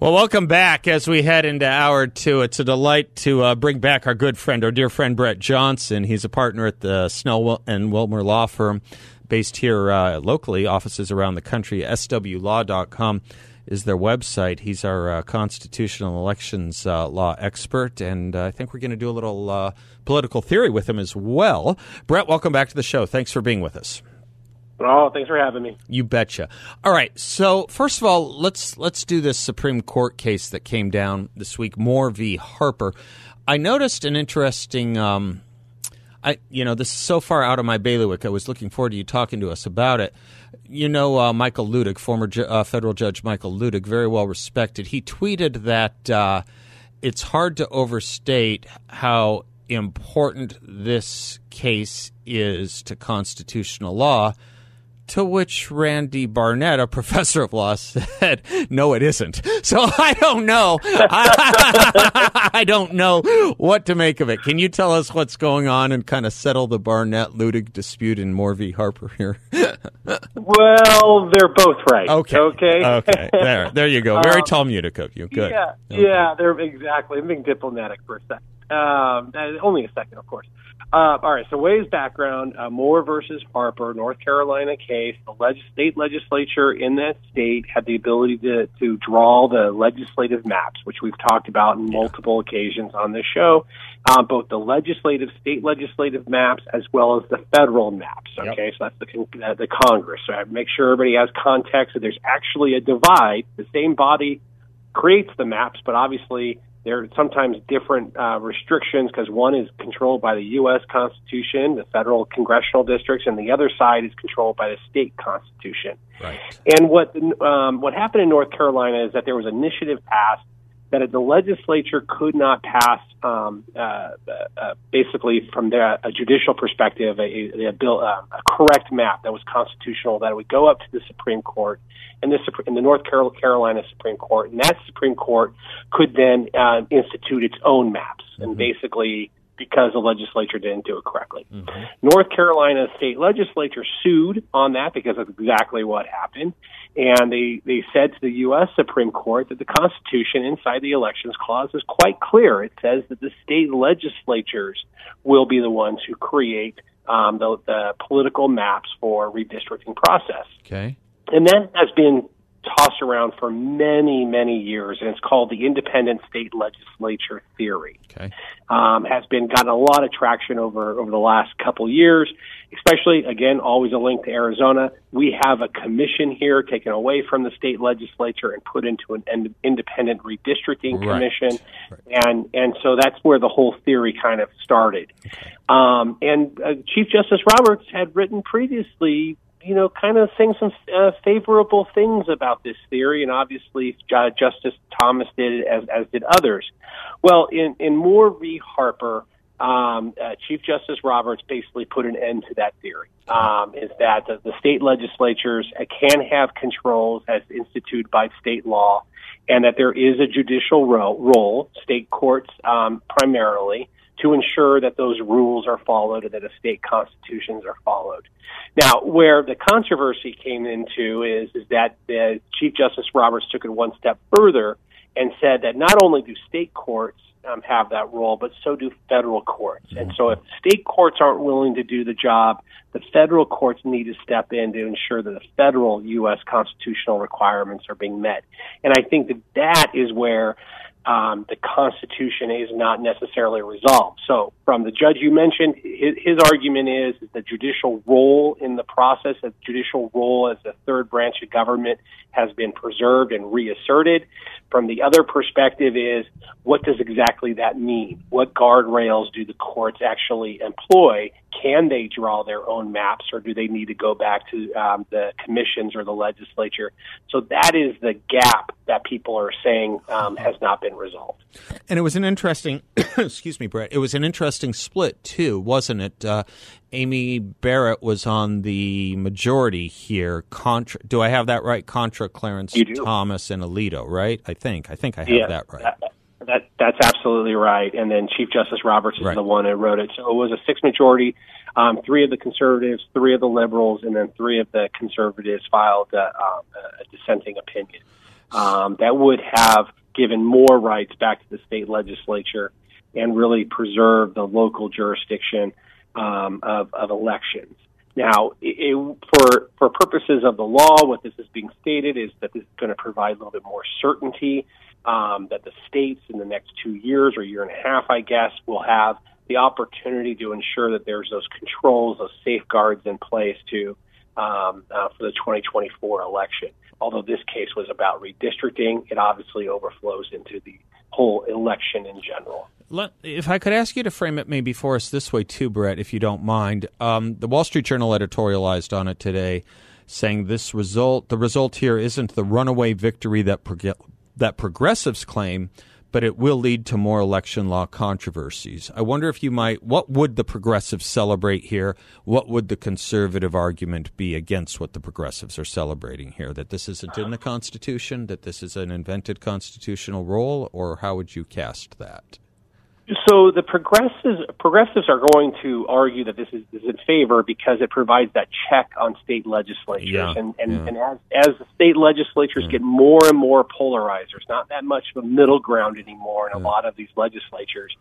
Well, welcome back as we head into hour two. It's a delight to uh, bring back our good friend, our dear friend Brett Johnson. He's a partner at the Snell and Wilmer Law Firm based here uh, locally, offices around the country. SWLaw.com is their website. He's our uh, constitutional elections uh, law expert, and uh, I think we're going to do a little uh, political theory with him as well. Brett, welcome back to the show. Thanks for being with us. Oh, thanks for having me. You betcha. All right. So first of all, let's let's do this Supreme Court case that came down this week, Moore v. Harper. I noticed an interesting. Um, I you know this is so far out of my bailiwick. I was looking forward to you talking to us about it. You know uh, Michael Luttig, former ju- uh, federal judge Michael Luttig, very well respected. He tweeted that uh, it's hard to overstate how important this case is to constitutional law to which Randy Barnett, a professor of law, said, "No, it isn't." So I don't know. I, don't know what to make of it. Can you tell us what's going on and kind of settle the Barnett Luttig dispute in Moore v. Harper here? well, they're both right. Okay. Okay. okay. There, there you go. Very um, Talmudic of you. Good. Yeah. Okay. Yeah. They're exactly. I'm being diplomatic for a second. Um, only a second, of course. Uh, all right. So, Way's background: uh, Moore versus Harper, North Carolina case. The leg- state legislature in that state had the ability to to draw the legislative maps, which we've talked about on multiple occasions on this show. Uh, both the legislative, state legislative maps, as well as the federal maps. Okay, yep. so that's the uh, the Congress. So, I make sure everybody has context that there's actually a divide. The same body creates the maps, but obviously there are sometimes different uh, restrictions because one is controlled by the U.S. Constitution, the federal congressional districts, and the other side is controlled by the state constitution. Right. And what um, what happened in North Carolina is that there was an initiative passed that the legislature could not pass, um, uh, uh, uh, basically from their, a judicial perspective, a, a, bill, uh, a correct map that was constitutional that would go up to the Supreme Court and the, in the North Carolina Supreme Court, and that Supreme Court could then uh, institute its own maps mm-hmm. and basically because the legislature didn't do it correctly. Mm-hmm. North Carolina state legislature sued on that because of exactly what happened. And they, they said to the U.S. Supreme Court that the Constitution inside the Elections Clause is quite clear. It says that the state legislatures will be the ones who create um, the, the political maps for redistricting process. Okay. And that has been tossed around for many, many years, and it's called the independent state legislature theory. Okay. Um, has been gotten a lot of traction over over the last couple years, especially again, always a link to Arizona. We have a commission here taken away from the state legislature and put into an independent redistricting right. commission, right. and and so that's where the whole theory kind of started. Okay. Um, and uh, Chief Justice Roberts had written previously you know, kind of saying some uh, favorable things about this theory, and obviously uh, Justice Thomas did as as did others. Well, in in Moore v. Harper, um, uh, Chief Justice Roberts basically put an end to that theory. Um, is that the, the state legislatures can have controls as instituted by state law, and that there is a judicial ro- role, state courts um, primarily, to ensure that those rules are followed and that the state constitutions are followed. Now, where the controversy came into is, is that the Chief Justice Roberts took it one step further and said that not only do state courts um, have that role, but so do federal courts. And so if state courts aren't willing to do the job, the federal courts need to step in to ensure that the federal U.S. constitutional requirements are being met. And I think that that is where um, the Constitution is not necessarily resolved. So, from the judge you mentioned, his, his argument is, is the judicial role in the process, the judicial role as the third branch of government has been preserved and reasserted. From the other perspective is, what does exactly that mean? What guardrails do the courts actually employ can they draw their own maps, or do they need to go back to um, the commissions or the legislature? So that is the gap that people are saying um, has not been resolved. And it was an interesting, excuse me, Brett. It was an interesting split too, wasn't it? Uh, Amy Barrett was on the majority here. Contra, do I have that right? Contra Clarence Thomas and Alito, right? I think. I think I have yeah, that right. That, that, that's absolutely right. And then Chief Justice Roberts is right. the one who wrote it. So it was a six majority. Um, three of the conservatives, three of the liberals, and then three of the conservatives filed uh, uh, a dissenting opinion um, that would have given more rights back to the state legislature and really preserve the local jurisdiction um, of, of elections. Now, it, for for purposes of the law, what this is being stated is that this is going to provide a little bit more certainty. Um, that the states in the next two years or year and a half, I guess, will have the opportunity to ensure that there's those controls, those safeguards in place to um, uh, for the 2024 election. Although this case was about redistricting, it obviously overflows into the whole election in general. Let, if I could ask you to frame it maybe for us this way too, Brett, if you don't mind. Um, the Wall Street Journal editorialized on it today, saying this result, the result here isn't the runaway victory that that progressives claim, but it will lead to more election law controversies. I wonder if you might, what would the progressives celebrate here? What would the conservative argument be against what the progressives are celebrating here? That this isn't in the Constitution, that this is an invented constitutional role, or how would you cast that? So the progressives progressives are going to argue that this is, is in favor because it provides that check on state legislatures, yeah, and and, yeah. and as as the state legislatures yeah. get more and more polarized, there's not that much of a middle ground anymore in a lot of these legislatures.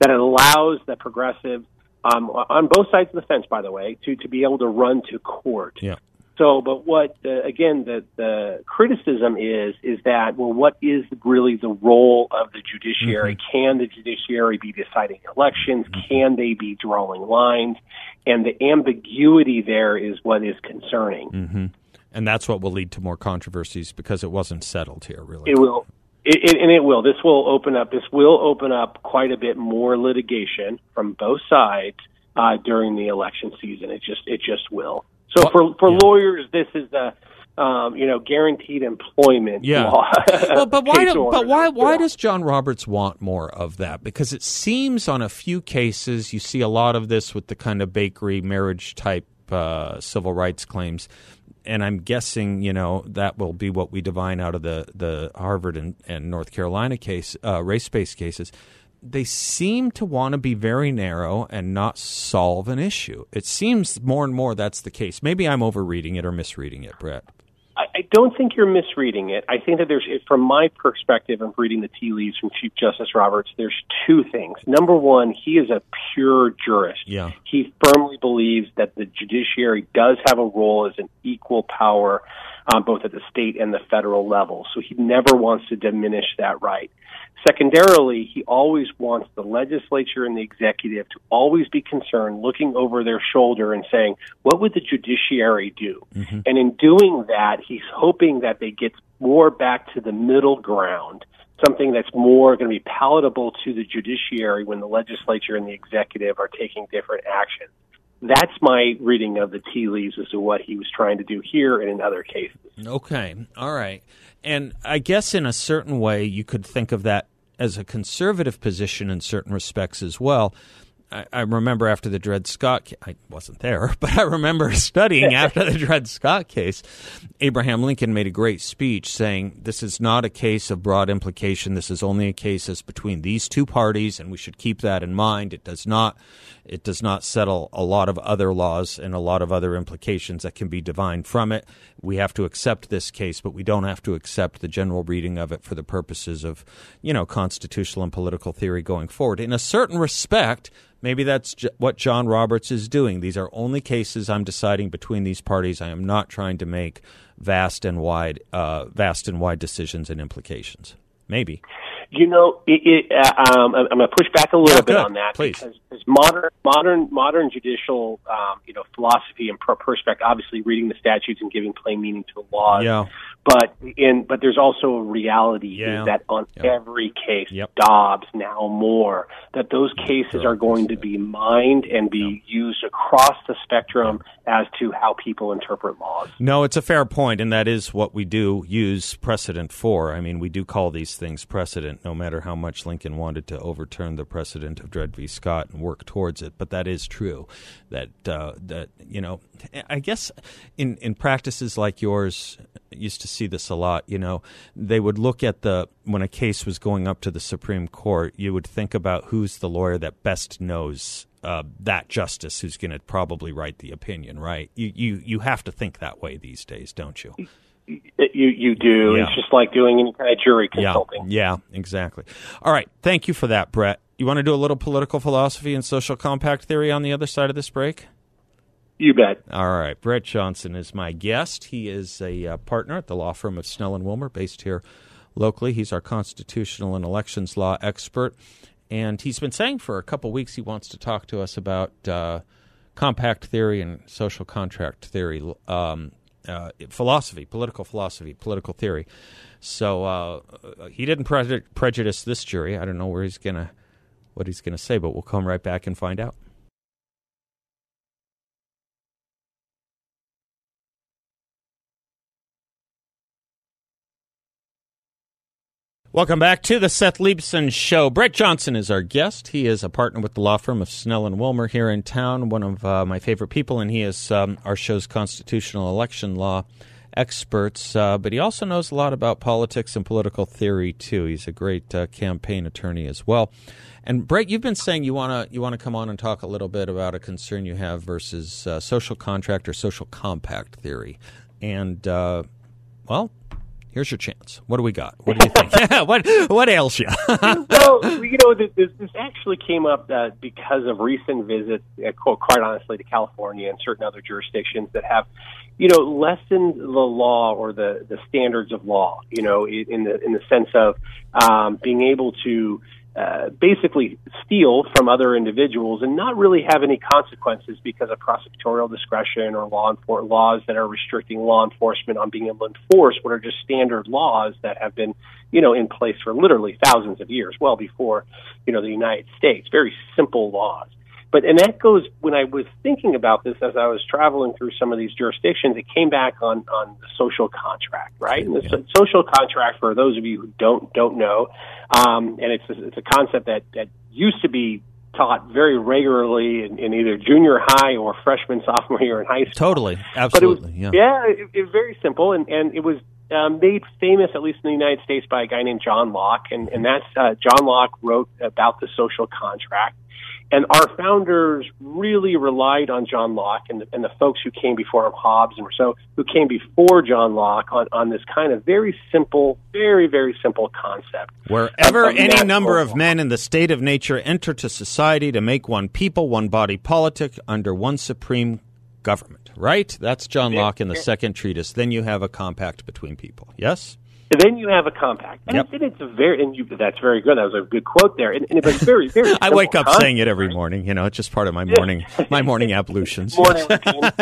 That it allows the progressive um, on both sides of the fence, by the way, to to be able to run to court. Yeah. So, but what uh, again the the criticism is is that well, what is really the role of the judiciary? Mm-hmm. Can the judiciary be deciding elections? Mm-hmm. Can they be drawing lines? And the ambiguity there is what is concerning. Mm-hmm. And that's what will lead to more controversies because it wasn't settled here. Really, it will. It, it, and it will. This will open up. This will open up quite a bit more litigation from both sides uh, during the election season. It just it just will. So well, for for yeah. lawyers, this is a um, you know guaranteed employment yeah. law. well, but why? Do, but why? Why does John Roberts want more of that? Because it seems on a few cases you see a lot of this with the kind of bakery marriage type uh, civil rights claims. And I'm guessing, you know, that will be what we divine out of the, the Harvard and, and North Carolina case, uh, race-based cases they seem to want to be very narrow and not solve an issue. It seems more and more that's the case. Maybe I'm overreading it or misreading it, Brett. I, I don't think you're misreading it. I think that there's, from my perspective of reading the tea leaves from Chief Justice Roberts, there's two things. Number one, he is a pure jurist. Yeah. He firmly believes that the judiciary does have a role as an equal power, um, both at the state and the federal level. So he never wants to diminish that right. Secondarily, he always wants the legislature and the executive to always be concerned, looking over their shoulder and saying, what would the judiciary do? Mm-hmm. And in doing that, he's hoping that they get more back to the middle ground, something that's more going to be palatable to the judiciary when the legislature and the executive are taking different actions. That's my reading of the tea leaves as to what he was trying to do here and in other cases. Okay. All right. And I guess in a certain way, you could think of that as a conservative position in certain respects as well. I, I remember after the Dred Scott, I wasn't there, but I remember studying after the Dred Scott case. Abraham Lincoln made a great speech saying, "This is not a case of broad implication. This is only a case as between these two parties, and we should keep that in mind. It does not, it does not settle a lot of other laws and a lot of other implications that can be divined from it. We have to accept this case, but we don't have to accept the general reading of it for the purposes of, you know, constitutional and political theory going forward. In a certain respect." Maybe that's what John Roberts is doing. These are only cases I'm deciding between these parties. I am not trying to make vast and wide, uh, vast and wide decisions and implications. Maybe. You know, it, it, uh, um, I'm going to push back a little yeah, bit on that Please. because, because modern, modern, modern judicial, um, you know, philosophy and perspective. Obviously, reading the statutes and giving plain meaning to the laws. Yeah. But in, but there's also a reality yeah. that on yeah. every case, yep. Dobbs, now Moore, that those cases are going to be mined and be used across the spectrum as to how people interpret laws. No, it's a fair point, and that is what we do use precedent for. I mean, we do call these things precedent, no matter how much Lincoln wanted to overturn the precedent of Dred v. Scott and work towards it. But that is true. That uh, that you know, I guess in in practices like yours, used to see this a lot. You know, they would look at the when a case was going up to the Supreme Court, you would think about who's the lawyer that best knows uh, that justice who's going to probably write the opinion, right? You, you you have to think that way these days, don't you? You you do. Yeah. It's just like doing any kind of jury consulting. Yeah, yeah, exactly. All right, thank you for that, Brett. You want to do a little political philosophy and social compact theory on the other side of this break? You bet. All right. Brett Johnson is my guest. He is a uh, partner at the law firm of Snell and Wilmer, based here locally. He's our constitutional and elections law expert. And he's been saying for a couple weeks he wants to talk to us about uh, compact theory and social contract theory, um, uh, philosophy, political philosophy, political theory. So uh, he didn't pre- prejudice this jury. I don't know where he's gonna, what he's gonna say, but we'll come right back and find out. Welcome back to the Seth Leibsohn Show. Brett Johnson is our guest. He is a partner with the law firm of Snell and Wilmer here in town, one of uh, my favorite people, and he is um, our show's constitutional election law experts. Uh, but he also knows a lot about politics and political theory too. He's a great uh, campaign attorney as well. And Brett, you've been saying you want to you want to come on and talk a little bit about a concern you have versus uh, social contract or social compact theory, and uh, well, Here's your chance. What do we got? What do you think? what what ails you? well, you know, this, this actually came up uh, because of recent visits, uh, quite honestly, to California and certain other jurisdictions that have, you know, lessened the law or the the standards of law. You know, in the in the sense of um, being able to uh, basically steal from other individuals and not really have any consequences because of prosecutorial discretion or law enfor- laws that are restricting law enforcement on being able to enforce what are just standard laws that have been, you know, in place for literally thousands of years, well before, you know, the United States. Very simple laws. But and that goes when I was thinking about this as I was traveling through some of these jurisdictions, it came back on on the social contract, right? And the yeah. social contract, for those of you who don't don't know, um, and it's a, it's a concept that that used to be taught very regularly in, in either junior high or freshman sophomore year in high school. Totally, absolutely, was, yeah, yeah, it, it was very simple, and and it was um, made famous, at least in the United States, by a guy named John Locke, and and that's uh, John Locke wrote about the social contract and our founders really relied on John Locke and the, and the folks who came before him, Hobbes and Rousseau, who came before John Locke on, on this kind of very simple, very, very simple concept. Wherever of, of any number of men in the state of nature enter to society to make one people, one body politic under one supreme government, right? That's John Locke in the second treatise. Then you have a compact between people. Yes? Then you have a compact, and, yep. it's, very and you, that's very good. That was a good quote there, and, and it's very very. I wake up concept, saying it every morning. You know, it's just part of my morning my morning ablutions. morning routine.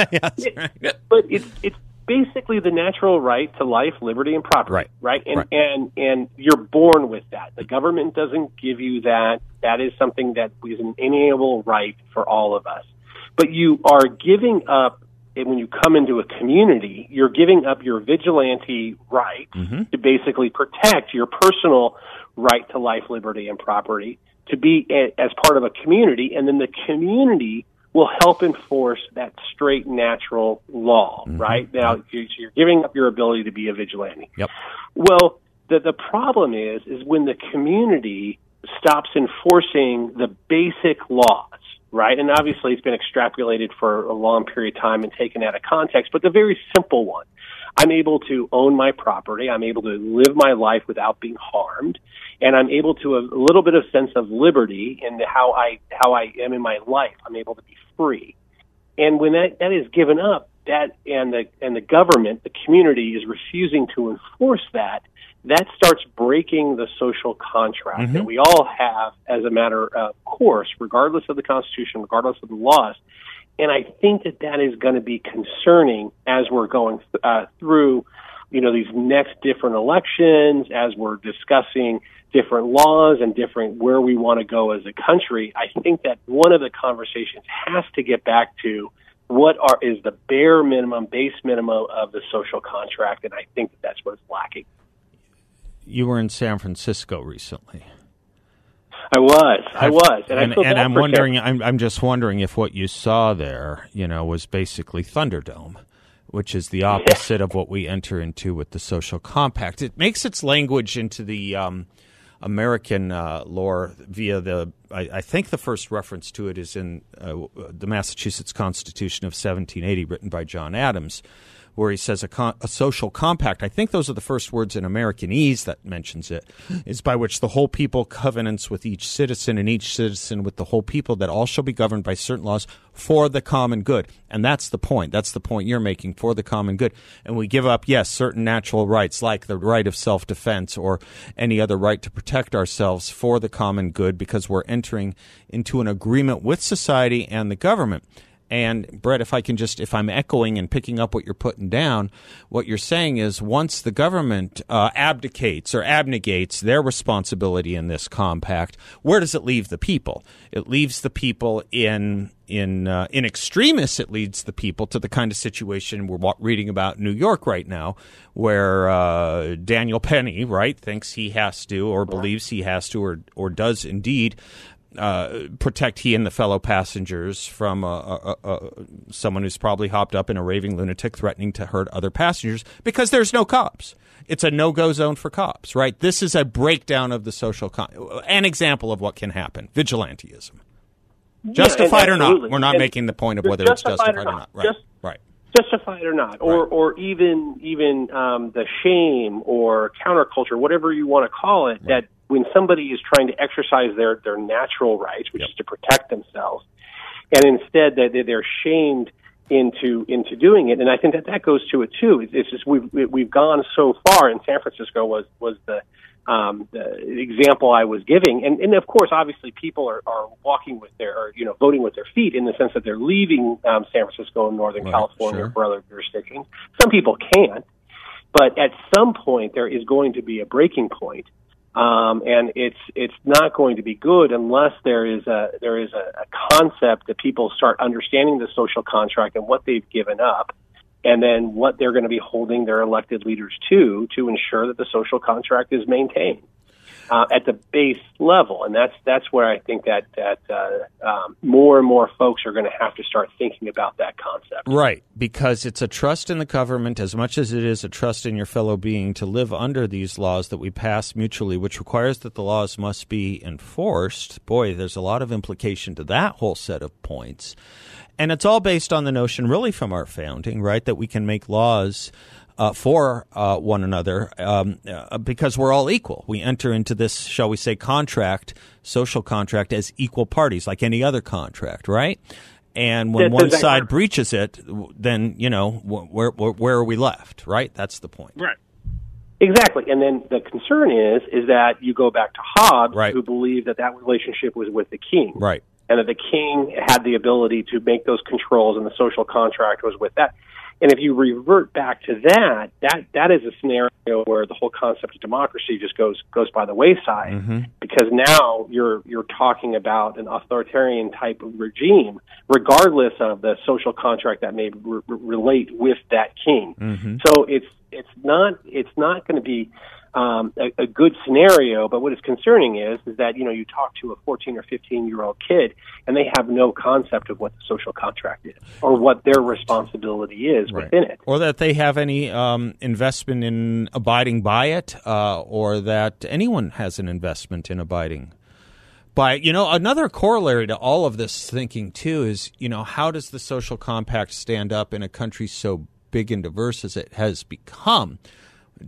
right. But it's it's basically the natural right to life, liberty, and property. Right. Right. And right. and and you're born with that. The government doesn't give you that. That is something that is an inalienable right for all of us. But you are giving up when you come into a community, you're giving up your vigilante right mm-hmm. to basically protect your personal right to life, liberty, and property to be a, as part of a community, and then the community will help enforce that straight natural law. Mm-hmm. Right now, you're giving up your ability to be a vigilante. Yep. Well, the the problem is is when the community stops enforcing the basic laws right? And obviously, it's been extrapolated for a long period of time and taken out of context, but the very simple one. I'm able to own my property. I'm able to live my life without being harmed, and I'm able to a little bit of sense of liberty in how I how I am in my life. I'm able to be free, and when that that is given up, that and the and the government, the community is refusing to enforce that that starts breaking the social contract mm-hmm. that we all have as a matter of course, regardless of the Constitution, regardless of the laws. And I think that that is going to be concerning as we're going th- uh, through you know, these next different elections, as we're discussing different laws and different where we want to go as a country, I think that one of the conversations has to get back to what are is the bare minimum, base minimum of the social contract, and I think that that's what's lacking. You were in San Francisco recently. I was, I was, and, and, I and I'm wondering. I'm, I'm just wondering if what you saw there, you know, was basically Thunderdome, which is the opposite of what we enter into with the social compact. It makes its language into the um, American uh, lore via the. I, I, think the first reference to it is in uh, the Massachusetts Constitution of 1780, written by John Adams where he says a, a, social compact. I think those are the first words in Americanese that mentions it, is by which the whole people covenants with each citizen and each citizen with the whole people that all shall be governed by certain laws for the common good. And that's the point. That's the point you're making for the common good. And we give up, yes, certain natural rights like the right of self defense or any other right to protect ourselves for the common good because we're entering into an agreement with society and the government. And Brett, if I can just, if I'm echoing and picking up what you're putting down, what you're saying is once the government uh, abdicates or abnegates their responsibility in this compact, where does it leave the people? It leaves the people in in uh, in extremis. It leads the people to the kind of situation we're reading about in New York right now, where uh, Daniel Penny, right, thinks he has to or believes he has to or or does indeed uh, protect he and the fellow passengers from a, a, a, someone who's probably hopped up in a raving lunatic threatening to hurt other passengers because there's no cops. It's a no-go zone for cops, right? This is a breakdown of the social, con- an example of what can happen. Vigilantism, justified yeah, or not. We're not and making the point of whether it's justified or not. Or not. Right. Just, right. Justified or not, or right. or even even um, the shame or counterculture, whatever you want to call it, right. that when somebody is trying to exercise their their natural rights, which yep. is to protect themselves, and instead that they're shamed into into doing it, and I think that that goes to it too. It's just we've we've gone so far, and San Francisco was was the um, the example I was giving, and and of course, obviously, people are, are walking with their, or, you know, voting with their feet in the sense that they're leaving um, San Francisco and Northern right, California sure. for other jurisdictions. Some people can't, but at some point, there is going to be a breaking point um, and it's it's not going to be good unless there is a there is a, a concept that people start understanding the social contract and what they've given up, and then what they're going to be holding their elected leaders to to ensure that the social contract is maintained uh, at the base level, and that's that's where I think that that uh, um, more and more folks are going to have to start thinking about that concept. Right, because it's a trust in the government as much as it is a trust in your fellow being to live under these laws that we pass mutually, which requires that the laws must be enforced. Boy, there's a lot of implication to that whole set of points. And it's all based on the notion, really, from our founding, right, that we can make laws uh, for uh, one another um, uh, because we're all equal. We enter into this, shall we say, contract, social contract, as equal parties, like any other contract, right? And when one side breaches it, then you know where, where where are we left, right? That's the point, right? Exactly, and then the concern is is that you go back to Hobbes, right. who believed that that relationship was with the king, right? And that the king had the ability to make those controls, and the social contract was with that. And if you revert back to that, that that is a scenario where the whole concept of democracy just goes goes by the wayside mm-hmm. because now you're you're talking about an authoritarian type of regime, regardless of the social contract that may re- relate with that king. Mm-hmm. So it's it's not it's not going to be um, a, a good scenario. But what is concerning is is that you know you talk to a 14 or 15 year old kid and they have no concept of what the social contract is or what their responsibility is right. within it, or that they have any um, investment in abiding by it, uh, or that anyone has an investment in abiding. By you know another corollary to all of this thinking too is you know how does the social compact stand up in a country so big and diverse as it has become?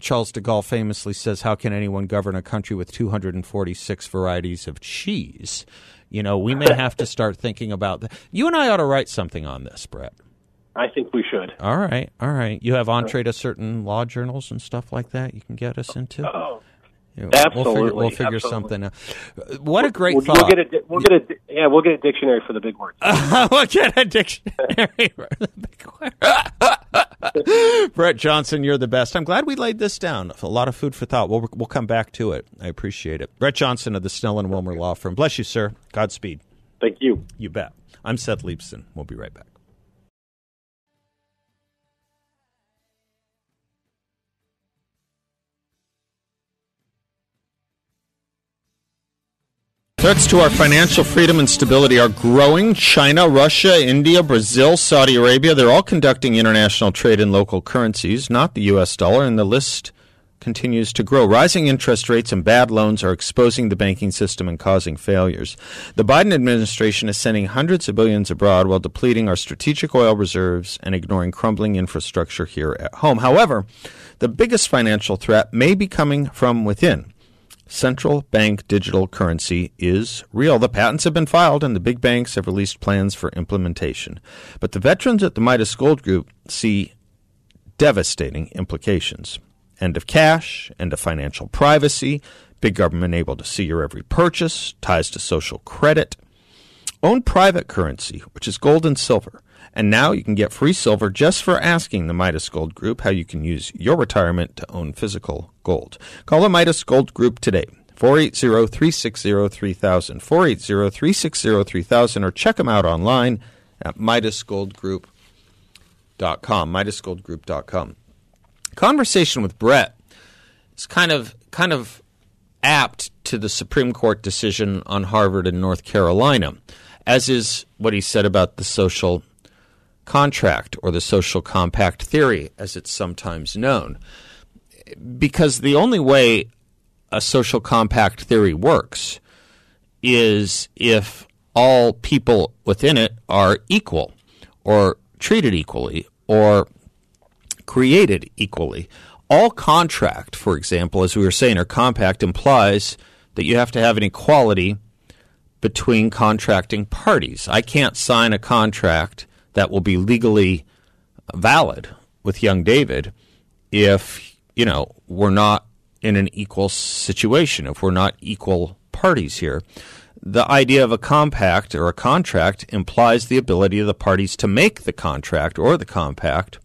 Charles de Gaulle famously says, How can anyone govern a country with 246 varieties of cheese? You know, we may have to start thinking about that. You and I ought to write something on this, Brett. I think we should. All right, all right. You have entree to certain law journals and stuff like that you can get us into? Oh. Absolutely, we'll figure, we'll figure absolutely. something out. What a great We'll, thought! we'll get a we'll get a yeah we'll get a dictionary for the big words. we'll get a dictionary. Brett Johnson, you're the best. I'm glad we laid this down. A lot of food for thought. We'll we'll come back to it. I appreciate it. Brett Johnson of the Snell and Wilmer Law Firm. Bless you, sir. Godspeed. Thank you. You bet. I'm Seth Leibsohn. We'll be right back. Threats to our financial freedom and stability are growing. China, Russia, India, Brazil, Saudi Arabia, they're all conducting international trade in local currencies, not the U.S. dollar, and the list continues to grow. Rising interest rates and bad loans are exposing the banking system and causing failures. The Biden administration is sending hundreds of billions abroad while depleting our strategic oil reserves and ignoring crumbling infrastructure here at home. However, the biggest financial threat may be coming from within. Central bank digital currency is real. The patents have been filed and the big banks have released plans for implementation. But the veterans at the Midas Gold Group see devastating implications. End of cash, end of financial privacy, big government able to see your every purchase, ties to social credit. Own private currency, which is gold and silver. And now you can get free silver just for asking the Midas Gold Group how you can use your retirement to own physical gold. Call the Midas Gold Group today. 480-360-3000, 480-360-3000, or check them out online at MidasGoldGroup.com, MidasGoldGroup.com. Conversation with Brett is kind of kind of apt to the Supreme Court decision on Harvard and North Carolina, as is what he said about the social contract or the social compact theory, as it's sometimes known. Because the only way a social compact theory works is if all people within it are equal or treated equally or created equally. All contract, for example, as we were saying, or compact implies that you have to have an equality between contracting parties. I can't sign a contract that will be legally valid with young David if, you know, we're not in an equal situation, if we're not equal parties here. The idea of a compact or a contract implies the ability of the parties to make the contract or the compact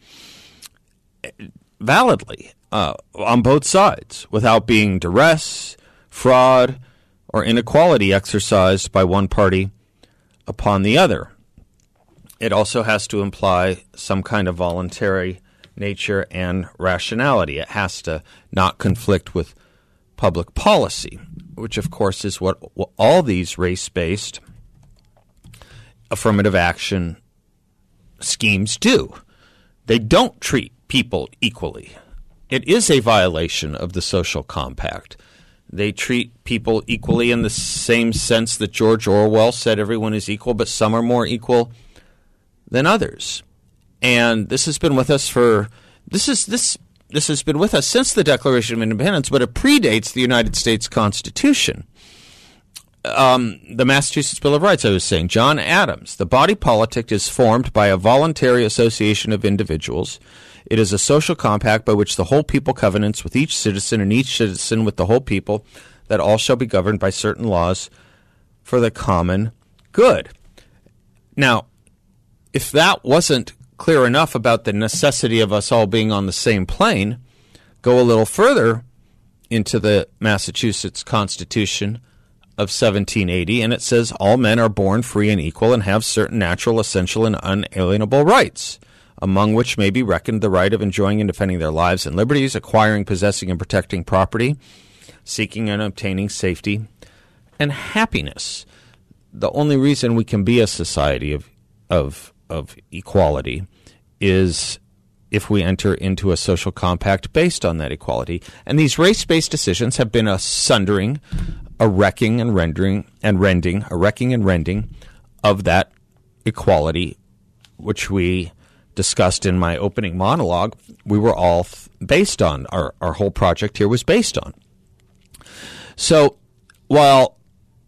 validly uh, on both sides without being duress, fraud, or inequality exercised by one party upon the other. It also has to imply some kind of voluntary nature and rationality. It has to not conflict with public policy, which, of course, is what all these race based affirmative action schemes do. They don't treat people equally. It is a violation of the social compact. They treat people equally in the same sense that George Orwell said everyone is equal, but some are more equal than others. And this has been with us for this is this this has been with us since the Declaration of Independence, but it predates the United States Constitution. Um, the Massachusetts Bill of Rights, I was saying, John Adams. The body politic is formed by a voluntary association of individuals. It is a social compact by which the whole people covenants with each citizen and each citizen with the whole people that all shall be governed by certain laws for the common good. Now, if that wasn't clear enough about the necessity of us all being on the same plane, go a little further into the Massachusetts Constitution of 1780, and it says all men are born free and equal and have certain natural, essential, and unalienable rights, among which may be reckoned the right of enjoying and defending their lives and liberties, acquiring, possessing, and protecting property, seeking and obtaining safety and happiness. The only reason we can be a society of of of equality is if we enter into a social compact based on that equality. And these race based decisions have been a sundering, a wrecking and rendering and rending, a wrecking and rending of that equality, which we discussed in my opening monologue, we were all based on. Our, our whole project here was based on. So while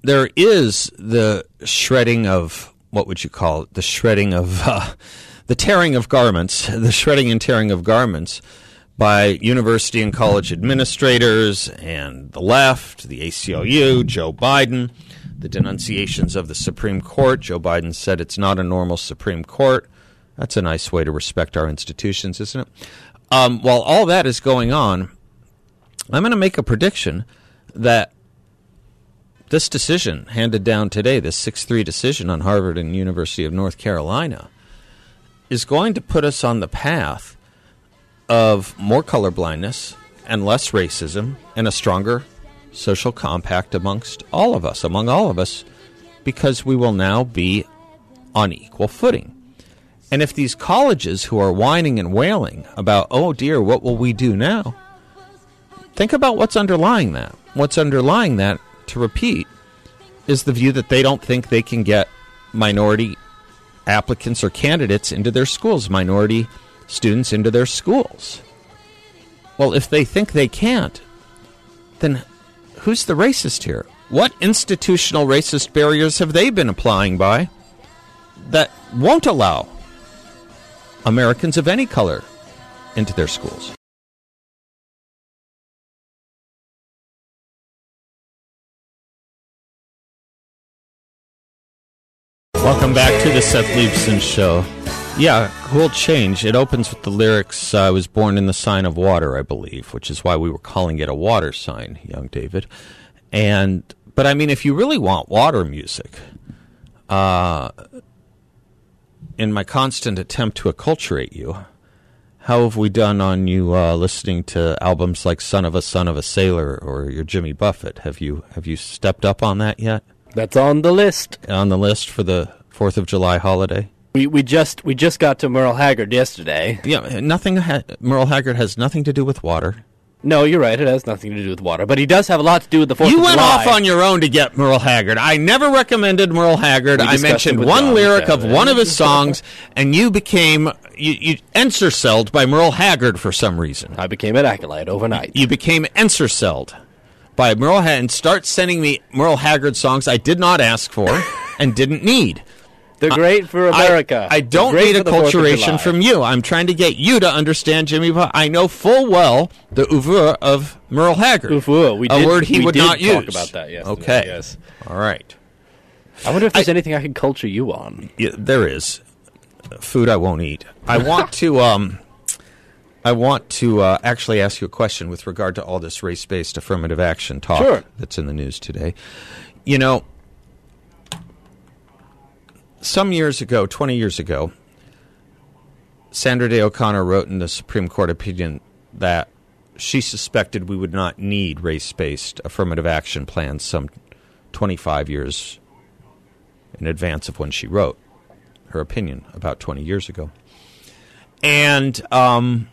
there is the shredding of what would you call it? The shredding of uh, the tearing of garments, the shredding and tearing of garments by university and college administrators and the left, the ACLU, Joe Biden, the denunciations of the Supreme Court. Joe Biden said it's not a normal Supreme Court. That's a nice way to respect our institutions, isn't it? Um, while all that is going on, I'm going to make a prediction that this decision handed down today, this 6 3 decision on Harvard and University of North Carolina, is going to put us on the path of more colorblindness and less racism and a stronger social compact amongst all of us, among all of us, because we will now be on equal footing. And if these colleges who are whining and wailing about, oh dear, what will we do now? Think about what's underlying that. What's underlying that, to repeat, is the view that they don't think they can get minority applicants or candidates into their schools, minority students into their schools. Well, if they think they can't, then who's the racist here? What institutional racist barriers have they been applying by that won't allow Americans of any color into their schools? Welcome back to the Seth Leibsohn Show. Yeah, cool change. It opens with the lyrics, uh, I was born in the sign of water, I believe, which is why we were calling it a water sign, young David. And, but I mean, if you really want water music, uh, in my constant attempt to acculturate you, how have we done on you uh, listening to albums like "Son of a Son of a Sailor" or your Jimmy Buffett? Have you have you stepped up on that yet? That's on the list. On the list for the Fourth of July holiday. We we just we just got to Merle Haggard yesterday. Yeah, nothing. Ha- Merle Haggard has nothing to do with water. No, you're right. It has nothing to do with water, but he does have a lot to do with the Fourth You went July. off on your own to get Merle Haggard. I never recommended Merle Haggard. I mentioned one John lyric of one of his songs, and you became you, you ensorcelled by Merle Haggard for some reason. I became an acolyte overnight. You became ensorcelled by Merle Haggard and start sending me Merle Haggard songs I did not ask for and didn't need. They're great for America. I, They're don't need the acculturation from you. I'm trying to get you to understand Jimmy. I know full well the oeuvre of Merle Haggard. Oeuvre. We a did- word he we would did not talk use. about that yesterday, Okay. yes. All right. I wonder if there's anything I can culture you on. Yeah, there is food I won't eat. I want to. Um, I want to uh, actually ask you a question with regard to all this race-based affirmative action talk Sure. that's in the news today. You know, some years ago, 20 years ago, Sandra Day O'Connor wrote in the Supreme Court opinion that she suspected we would not need race based affirmative action plans some 25 years in advance of when she wrote her opinion about 20 years ago. And, um,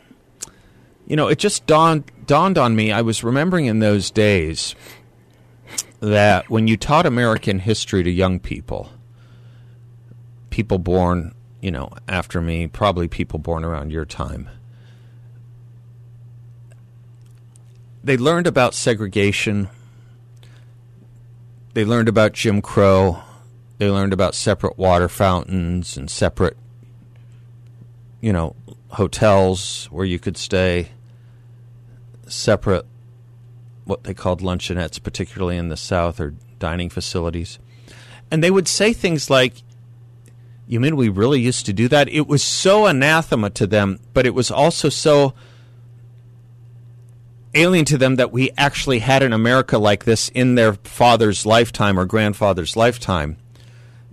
you know, it just dawned, dawned on me. I was remembering in those days that when you taught American history to young people, people born, you know, after me, probably people born around your time, they learned about segregation. They learned about Jim Crow. They learned about separate water fountains and separate, you know, hotels where you could stay, separate what they called luncheonettes, particularly in the South, or dining facilities. And they would say things like, You mean we really used to do that? It was so anathema to them, but it was also so alien to them that we actually had an America like this in their father's lifetime or grandfather's lifetime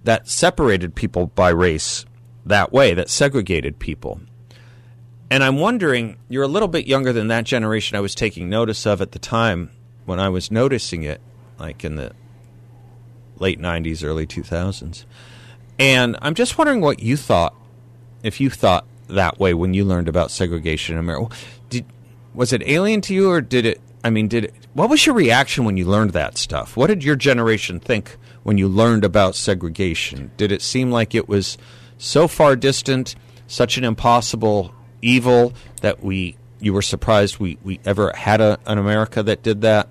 that separated people by race that way, that segregated people. And I'm wondering, you're a little bit younger than that generation I was taking notice of at the time when I was noticing it, like in the late 90s, early 2000s. And I'm just wondering what you thought, if you thought that way when you learned about segregation in America. Did, was it alien to you, or did it? I mean, did it? What was your reaction when you learned that stuff? What did your generation think when you learned about segregation? Did it seem like it was so far distant, such an impossible evil that we you were surprised we, we ever had a, an America that did that?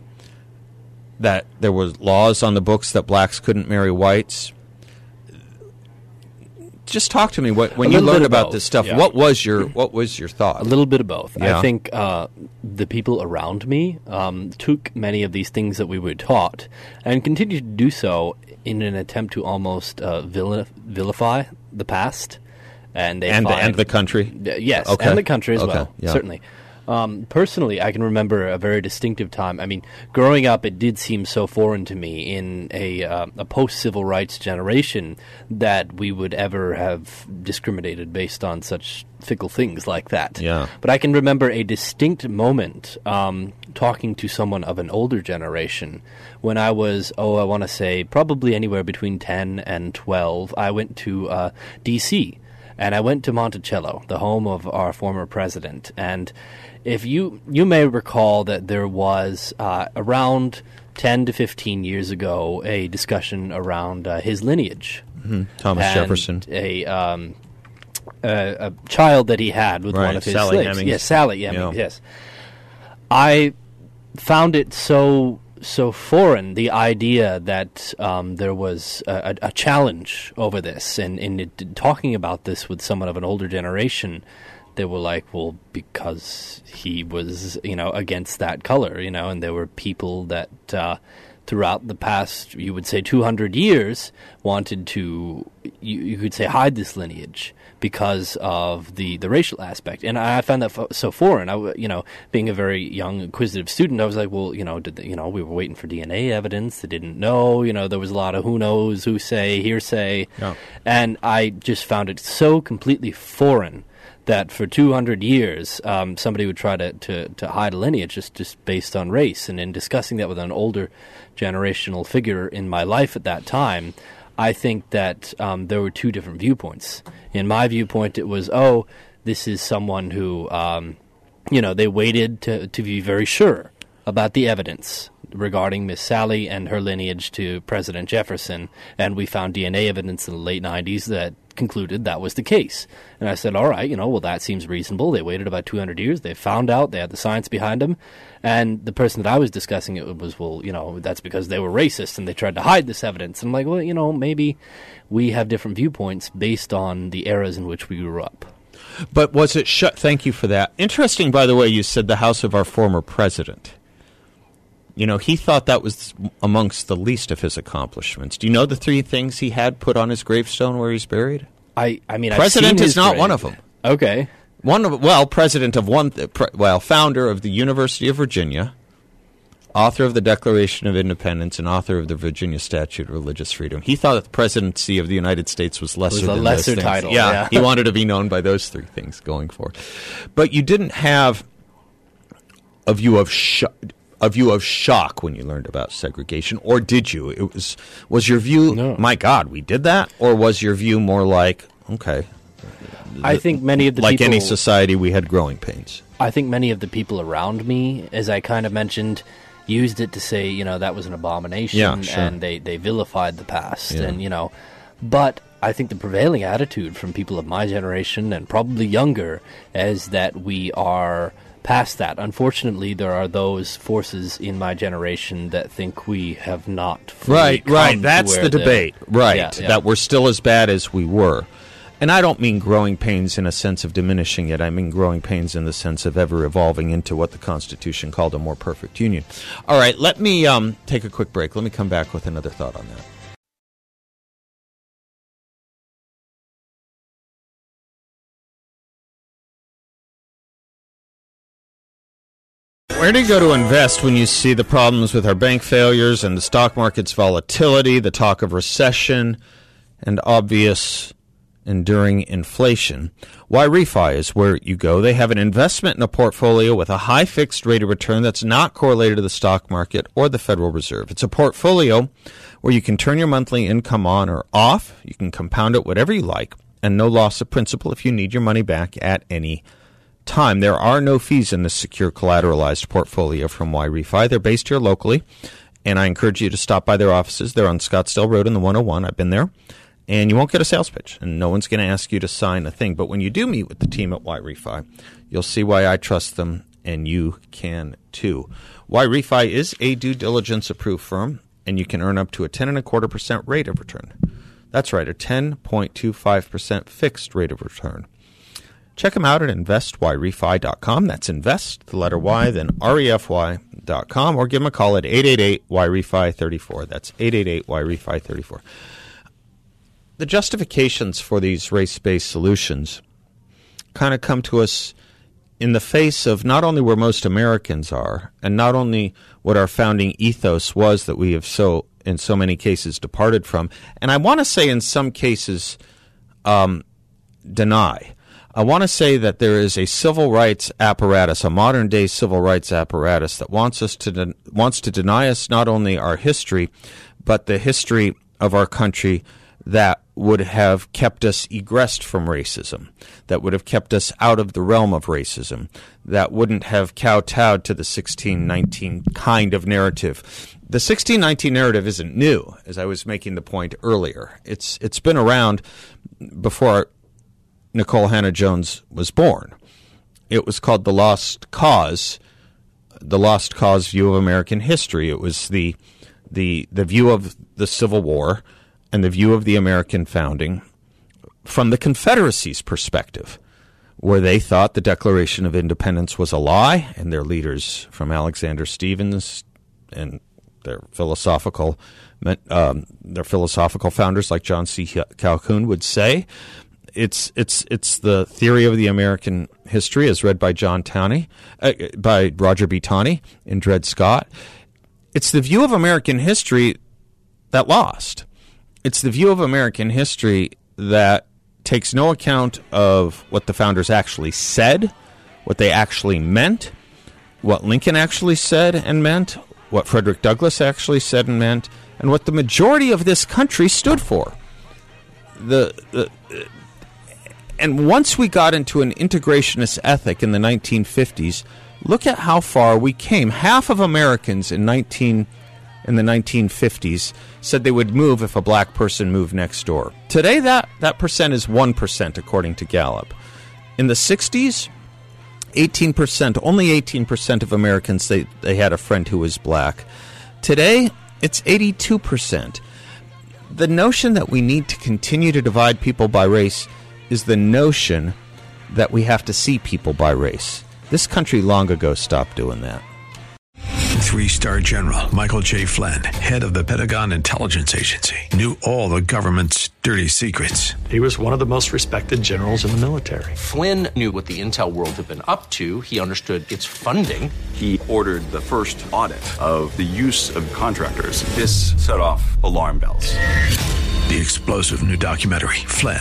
That there was laws on the books that blacks couldn't marry whites. just talk to me. What when you learned about both, this stuff, yeah. what was your what was your thought? A little bit of both. Yeah. I think uh, the people around me um, took many of these things that we were taught and continue to do so in an attempt to almost uh, vilify the past. And they and the, find, and the country. Yes, Okay. and the country as Okay, well, yeah. certainly. Um, personally, I can remember a very distinctive time. I mean, growing up, it did seem so foreign to me in a, uh, a post civil rights generation that we would ever have discriminated based on such fickle things like that. Yeah. But I can remember a distinct moment um, talking to someone of an older generation when I was, oh, I want to say probably anywhere between 10 and 12. I went to uh, D.C. and I went to Monticello, the home of our former president. And if you you may recall that there was uh, around 10 to 15 years ago a discussion around uh, his lineage. Thomas And Jefferson. A, um, a, a child that he had with Right, one of his Sally slaves. Yes, Sally Hemings, Yeah. yes. I found it so so foreign the idea that um, there was a, a challenge over this, and in talking about this with someone of an older generation, they were like, "Well, because he was, you know, against that color, you know," and there were people that. Uh, Throughout the past, you would say 200 years, wanted to, you, you could say, hide this lineage because of the, the racial aspect. And I found that fo- so foreign. I, you know, being a very young, inquisitive student, I was like, well, you know, did they, you know, we were waiting for DNA evidence. They didn't know. You know, there was a lot of who knows, who say, hearsay. Yeah. And I just found it so completely foreign that for 200 years um, somebody would try to, to, to hide a lineage just, just based on race. And in discussing that with an older generational figure in my life at that time, I think that um, there were two different viewpoints. In my viewpoint, it was, oh, this is someone who, um, you know, they waited to, to be very sure about the evidence regarding Miss Sally and her lineage to President Jefferson, and we found DNA evidence in the late 90s that concluded that was the case. And I said, all right, you know, well, that seems reasonable. They waited about 200 years. They found out. They had the science behind them. And the person that I was discussing it was, well, you know, that's because they were racist and they tried to hide this evidence. And I'm like, well, you know, maybe we have different viewpoints based on the eras in which we grew up. But was it shut? Thank you for that. Interesting, by the way, you said the house of our former president. You know, he thought that was amongst the least of his accomplishments. Do you know the three things he had put on his gravestone where he's buried? I, I mean, President is not grave. one of them. Okay. One of well, president of one, th- pre, well, founder of the University of Virginia, author of the Declaration of Independence, and author of the Virginia Statute of Religious Freedom. He thought that the presidency of the United States was lesser Was a than lesser title, Yeah, yeah. he wanted to be known by those three things going forward. But you didn't have a view of shock. A view of shock when you learned about segregation, or did you? It was was your view? No. My God, we did that, or was your view more like, okay, I think many of the like people, any society, we had growing pains. I think many of the people around me, as I kind of mentioned, used it to say, you know, that was an abomination, Yeah, sure. and they they vilified the past, Yeah. and you know, but I think the prevailing attitude from people of my generation and probably younger is that we are past that. Unfortunately, there are those forces in my generation that think we have not fully Right, right. That's the debate. Right. Yeah, yeah. That we're still as bad as we were. And I don't mean growing pains in a sense of diminishing it. I mean growing pains in the sense of ever evolving into what the Constitution called a more perfect union. All right, let me um, take a quick break. Let me come back with another thought on that. Where do you go to invest when you see the problems with our bank failures and the stock market's volatility, the talk of recession, and obvious enduring inflation? Y Refi is where you go. They have an investment in a portfolio with a high fixed rate of return that's not correlated to the stock market or the Federal Reserve. It's a portfolio where you can turn your monthly income on or off. You can compound it whatever you like, and no loss of principal if you need your money back at any time. There are no fees in this secure collateralized portfolio from Y Refi. They're based here locally, and I encourage you to stop by their offices. They're on Scottsdale Road in the 101. I've been there. And you won't get a sales pitch, and no one's going to ask you to sign a thing. But when you do meet with the team at Y Refi, you'll see why I trust them, and you can too. Y Refi is a due diligence approved firm, and you can earn up to a ten and a quarter percent rate of return. That's right, a 10.25% fixed rate of return. Check them out at investyrefy.com. That's invest, the letter Y, then refy.com, or give them a call at 888-YREFI34. That's 888-YREFI34. The justifications for these race-based solutions kind of come to us in the face of not only where most Americans are, and not only what our founding ethos was that we have so, in so many cases, departed from, and I want to say in some cases, um, deny. I want to say that there is a civil rights apparatus, a modern day civil rights apparatus that wants us to de- wants to deny us not only our history, but the history of our country that would have kept us egressed from racism, that would have kept us out of the realm of racism, that wouldn't have kowtowed to the 1619 kind of narrative. The 1619 narrative isn't new, as I was making the point earlier. It's it's been around before Nikole Hannah Jones was born. It was called The Lost Cause, the Lost Cause view of American history. It was the the the view of the Civil War and the view of the American founding from the Confederacy's perspective, where they thought the Declaration of Independence was a lie, and their leaders from Alexander Stephens and their philosophical um, their philosophical founders like John C. Calhoun would say it's it's it's the theory of the American history as read by John Taney, uh, by Roger B. Taney in Dred Scott. It's the view of American history that lost. It's the view of American history that takes no account of what the founders actually said, what they actually meant, what Lincoln actually said and meant, what Frederick Douglass actually said and meant, and what the majority of this country stood for. The, the and once we got into an integrationist ethic in the 1950s, look at how far we came. Half of Americans in 19 in the 1950s said they would move if a black person moved next door. Today that that percent is 1% according to Gallup. In the 60s, 18%, only 18% of Americans say they had a friend who was black. Today, it's 82%. The notion that we need to continue to divide people by race is the notion that we have to see people by race. This country long ago stopped doing that. Three star general Michael J. Flynn, head of the Pentagon Intelligence Agency, knew all the government's dirty secrets. He was one of the most respected generals in the military. Flynn knew what the intel world had been up to, he understood its funding. He ordered the first audit of the use of contractors. This set off alarm bells. The explosive new documentary, Flynn,